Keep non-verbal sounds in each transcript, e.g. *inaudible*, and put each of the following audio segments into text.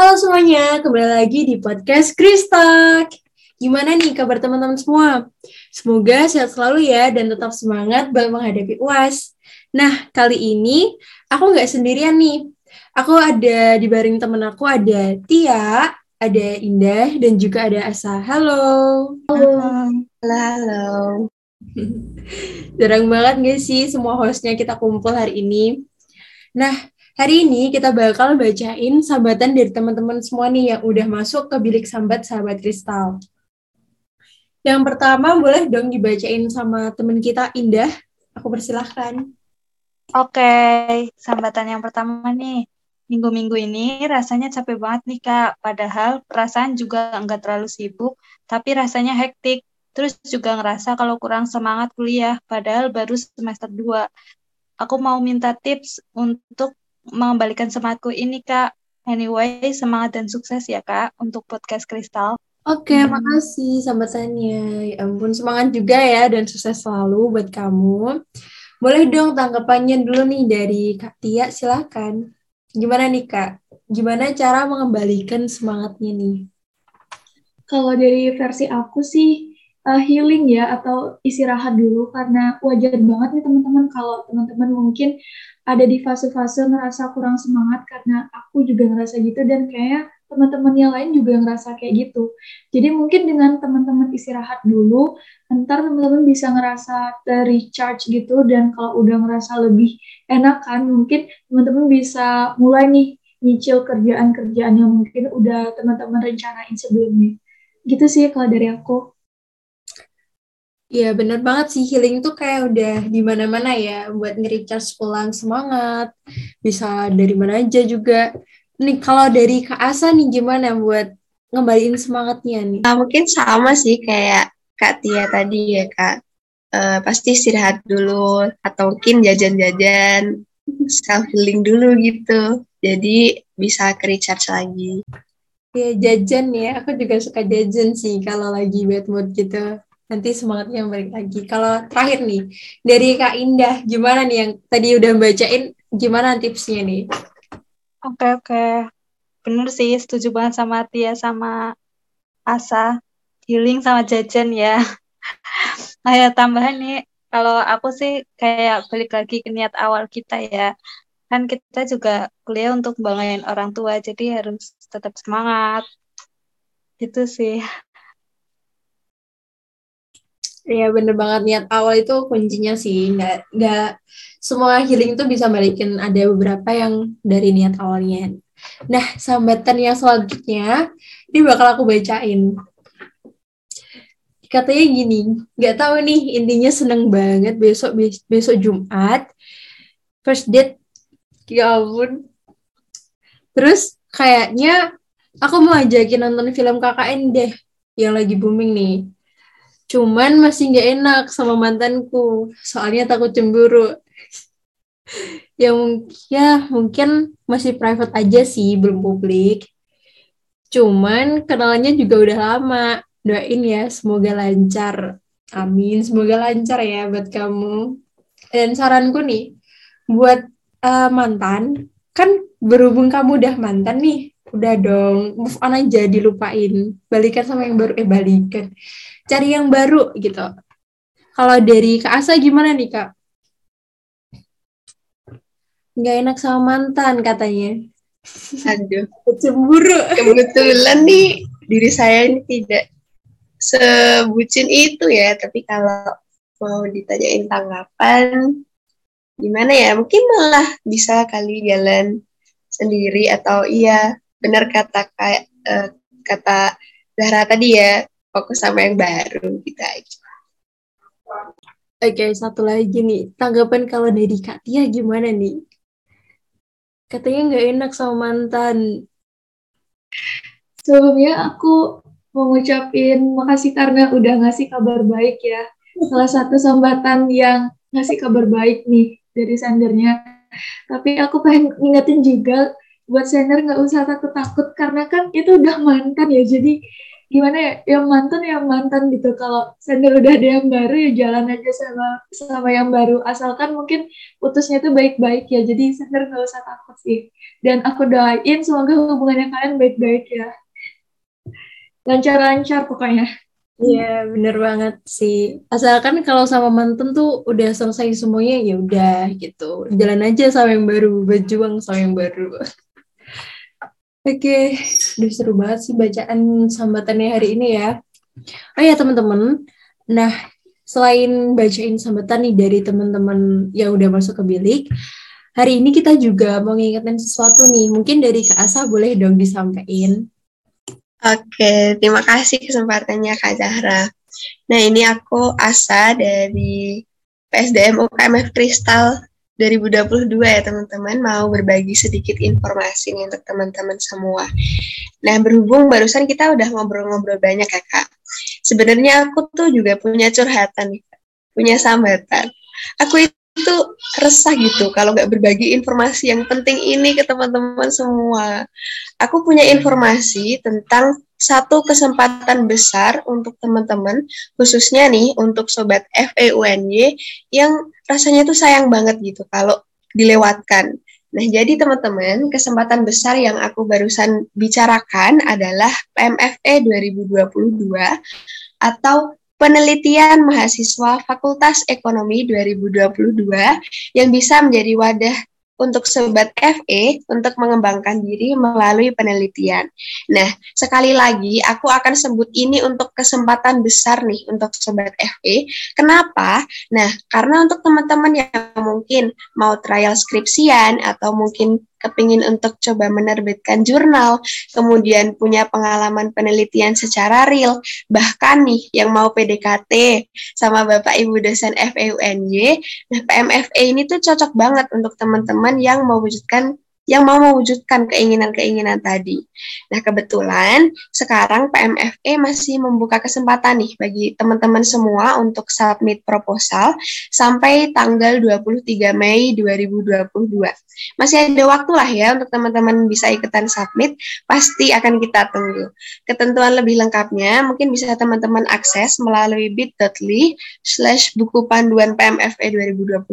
Halo semuanya, kembali lagi di podcast Kristak. Gimana nih kabar teman-teman semua? Semoga sehat selalu ya dan tetap semangat dalam menghadapi UAS. Nah, kali ini aku nggak sendirian nih. Aku ada di baring temen aku ada Tia, ada Indah, dan juga ada Asa. Halo. Halo. Halo. halo. *laughs* Jarang banget gak sih semua hostnya kita kumpul hari ini? Nah, hari ini kita bakal bacain sambatan dari teman-teman semua nih yang udah masuk ke bilik sambat sahabat kristal. Yang pertama boleh dong dibacain sama temen kita Indah. Aku persilahkan. Oke, sambatan yang pertama nih. Minggu-minggu ini rasanya capek banget nih Kak. Padahal perasaan juga nggak terlalu sibuk, tapi rasanya hektik. Terus juga ngerasa kalau kurang semangat kuliah, padahal baru semester 2 aku mau minta tips untuk mengembalikan semangatku ini, Kak. Anyway, semangat dan sukses ya, Kak, untuk podcast Kristal. Oke, okay, hmm. makasih sambatannya. Ya ampun, semangat juga ya dan sukses selalu buat kamu. Boleh dong tanggapannya dulu nih dari Kak Tia, silakan. Gimana nih Kak? Gimana cara mengembalikan semangatnya nih? Kalau dari versi aku sih, uh, healing ya atau istirahat dulu karena wajar banget nih teman-teman kalau teman-teman mungkin ada di fase-fase ngerasa kurang semangat karena aku juga ngerasa gitu dan kayak teman-teman yang lain juga ngerasa kayak gitu. Jadi mungkin dengan teman-teman istirahat dulu, ntar teman-teman bisa ngerasa recharge gitu dan kalau udah ngerasa lebih enak kan, mungkin teman-teman bisa mulai nih nyicil kerjaan-kerjaan yang mungkin udah teman-teman rencanain sebelumnya. Gitu sih kalau dari aku. Iya bener banget sih healing tuh kayak udah di mana-mana ya buat nge-recharge ulang semangat. Bisa dari mana aja juga. Nih kalau dari Kak Asa nih gimana buat ngembaliin semangatnya nih? Nah, mungkin sama sih kayak Kak Tia tadi ya Kak. Uh, pasti istirahat dulu atau mungkin jajan-jajan self healing dulu gitu. Jadi bisa ke recharge lagi. Ya jajan ya, aku juga suka jajan sih kalau lagi bad mood gitu nanti semangatnya balik lagi. Kalau terakhir nih, dari Kak Indah, gimana nih yang tadi udah bacain, gimana tipsnya nih? Oke, oke. Bener sih, setuju banget sama Tia sama Asa. Healing sama jajan ya. Kayak *laughs* tambahan nih, kalau aku sih kayak balik lagi ke niat awal kita ya. Kan kita juga kuliah untuk banggain orang tua, jadi harus tetap semangat. Gitu sih. Iya bener banget niat awal itu kuncinya sih nggak nggak semua healing itu bisa balikin ada beberapa yang dari niat awalnya. Nah sambatan yang selanjutnya ini bakal aku bacain. Katanya gini, nggak tahu nih intinya seneng banget besok besok Jumat first date ya ampun. Terus kayaknya aku mau ajakin nonton film KKN deh yang lagi booming nih Cuman masih nggak enak sama mantanku, soalnya takut cemburu. yang ya mungkin masih private aja sih, belum publik. Cuman kenalannya juga udah lama. Doain ya, semoga lancar. Amin, semoga lancar ya buat kamu. Dan saranku nih, buat uh, mantan, kan berhubung kamu udah mantan nih, udah dong, move on aja, dilupain. Balikan sama yang baru, eh balikan cari yang baru gitu. Kalau dari Kak Asa gimana nih Kak? Nggak enak sama mantan katanya. Aduh. Cemburu. Kebetulan nih diri saya ini tidak sebucin itu ya. Tapi kalau mau ditanyain tanggapan, gimana ya? Mungkin malah bisa kali jalan sendiri atau iya benar kata kayak uh, kata Zahra tadi ya fokus sama yang baru gitu aja. Oke, satu lagi nih. Tanggapan kalau dari Kak Tia gimana nih? Katanya nggak enak sama mantan. Sebelumnya aku mau ngucapin makasih karena udah ngasih kabar baik ya. Salah satu sambatan yang ngasih kabar baik nih dari sendernya. Tapi aku pengen ngingetin juga buat sender nggak usah takut-takut karena kan itu udah mantan ya. Jadi gimana ya yang mantan yang mantan gitu kalau sender udah ada yang baru ya jalan aja sama sama yang baru asalkan mungkin putusnya tuh baik-baik ya jadi sender nggak usah takut sih dan aku doain semoga hubungannya kalian baik-baik ya lancar-lancar pokoknya Iya, bener banget sih. Asalkan kalau sama mantan tuh udah selesai semuanya, ya udah gitu. Jalan aja sama yang baru, berjuang sama yang baru. Oke, udah seru banget sih bacaan sambatannya hari ini ya. Oh ya teman-teman, nah selain bacain sambatan nih dari teman-teman yang udah masuk ke bilik, hari ini kita juga mau ngingetin sesuatu nih. Mungkin dari Kak Asa boleh dong disampaikan. Oke, terima kasih kesempatannya Kak Zahra. Nah, ini aku Asa dari PSDM UKMF Kristal 2022 ya teman-teman mau berbagi sedikit informasi nih untuk teman-teman semua. Nah berhubung barusan kita udah ngobrol-ngobrol banyak ya kak. Sebenarnya aku tuh juga punya curhatan punya sambatan. Aku itu resah gitu kalau nggak berbagi informasi yang penting ini ke teman-teman semua. Aku punya informasi tentang satu kesempatan besar untuk teman-teman, khususnya nih untuk sobat FEUNY yang rasanya tuh sayang banget gitu kalau dilewatkan. Nah, jadi teman-teman, kesempatan besar yang aku barusan bicarakan adalah PMFE 2022 atau Penelitian Mahasiswa Fakultas Ekonomi 2022 yang bisa menjadi wadah untuk Sobat FE untuk mengembangkan diri melalui penelitian. Nah, sekali lagi aku akan sebut ini untuk kesempatan besar nih untuk Sobat FE. Kenapa? Nah, karena untuk teman-teman yang mungkin mau trial skripsian atau mungkin kepingin untuk coba menerbitkan jurnal, kemudian punya pengalaman penelitian secara real, bahkan nih yang mau PDKT sama Bapak Ibu dosen FEUNY, nah PMFE ini tuh cocok banget untuk teman-teman yang mewujudkan yang mau mewujudkan keinginan-keinginan tadi. Nah, kebetulan sekarang PMFE masih membuka kesempatan nih bagi teman-teman semua untuk submit proposal sampai tanggal 23 Mei 2022. Masih ada waktu lah ya untuk teman-teman bisa ikutan submit, pasti akan kita tunggu. Ketentuan lebih lengkapnya mungkin bisa teman-teman akses melalui bit.ly slash buku panduan PMFE 2022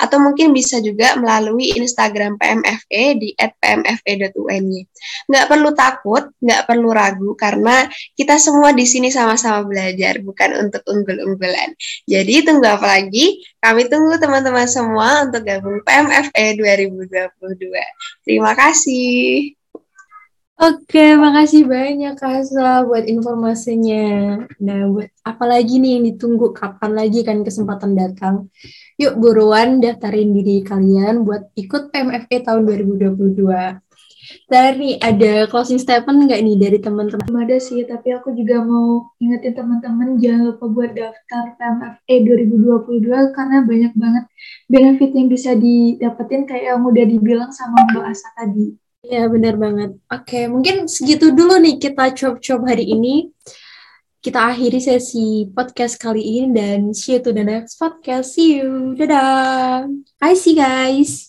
atau mungkin bisa juga melalui Instagram PMFE PMFE di @pmfe.uny. Nggak perlu takut, nggak perlu ragu karena kita semua di sini sama-sama belajar, bukan untuk unggul-unggulan. Jadi tunggu apa lagi? Kami tunggu teman-teman semua untuk gabung PMFE 2022. Terima kasih. Oke, makasih banyak Kasa buat informasinya. Nah, buat apa lagi nih yang ditunggu? Kapan lagi kan kesempatan datang? Yuk buruan daftarin diri kalian buat ikut PMFE tahun 2022. Dari ada closing statement nggak nih dari teman-teman? Ada sih, tapi aku juga mau ingetin teman-teman jangan lupa buat daftar PMFE 2022 karena banyak banget benefit yang bisa didapetin kayak yang udah dibilang sama Mbak Asa tadi. Iya, benar banget. Oke, mungkin segitu dulu nih kita cop-cop hari ini. Kita akhiri sesi podcast kali ini dan see you to the next podcast. See you. Dadah. Bye, see guys.